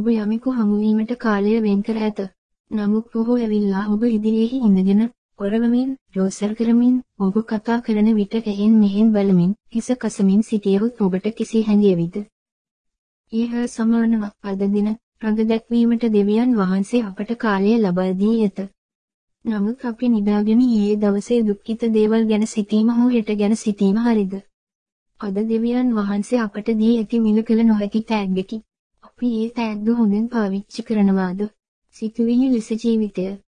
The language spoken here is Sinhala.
ඔබ යමෙකු හමුවීමට කාලය වෙන් කර ඇත. නමුත් ඔහු ඇවිල්ලා ඔබ ඉදිරියේ ඉඳගෙන ඔරවමින්, රෝසල් කරමින්, ඔබ කතා කරන විට එහෙන් මෙහෙන් බලමින්, හිස කසමින් සිටියහොත් ඔබට කිසි හැඟියවිද? ඊහ සමානව අද දින රඟ දැක්වීමට දෙවියන් වහන්සේ අපට කාලය ලබා දී ඇත. නමුත් අපි නිදාගෙන ඊයේ දවසේ දුක්ඛිත දේවල් ගැන සිතීම හෝ හෙට ගැන සිතීම හරිද? අද දෙවියන් වහන්සේ අපට දී ඇති මිල කළ නොහැකි තෑග්ගකි. අපි ඒ තෑග්ග හොඳින් පාවිච්චි කරනවාද? සිතුවිලි ලෙස ජීවිතය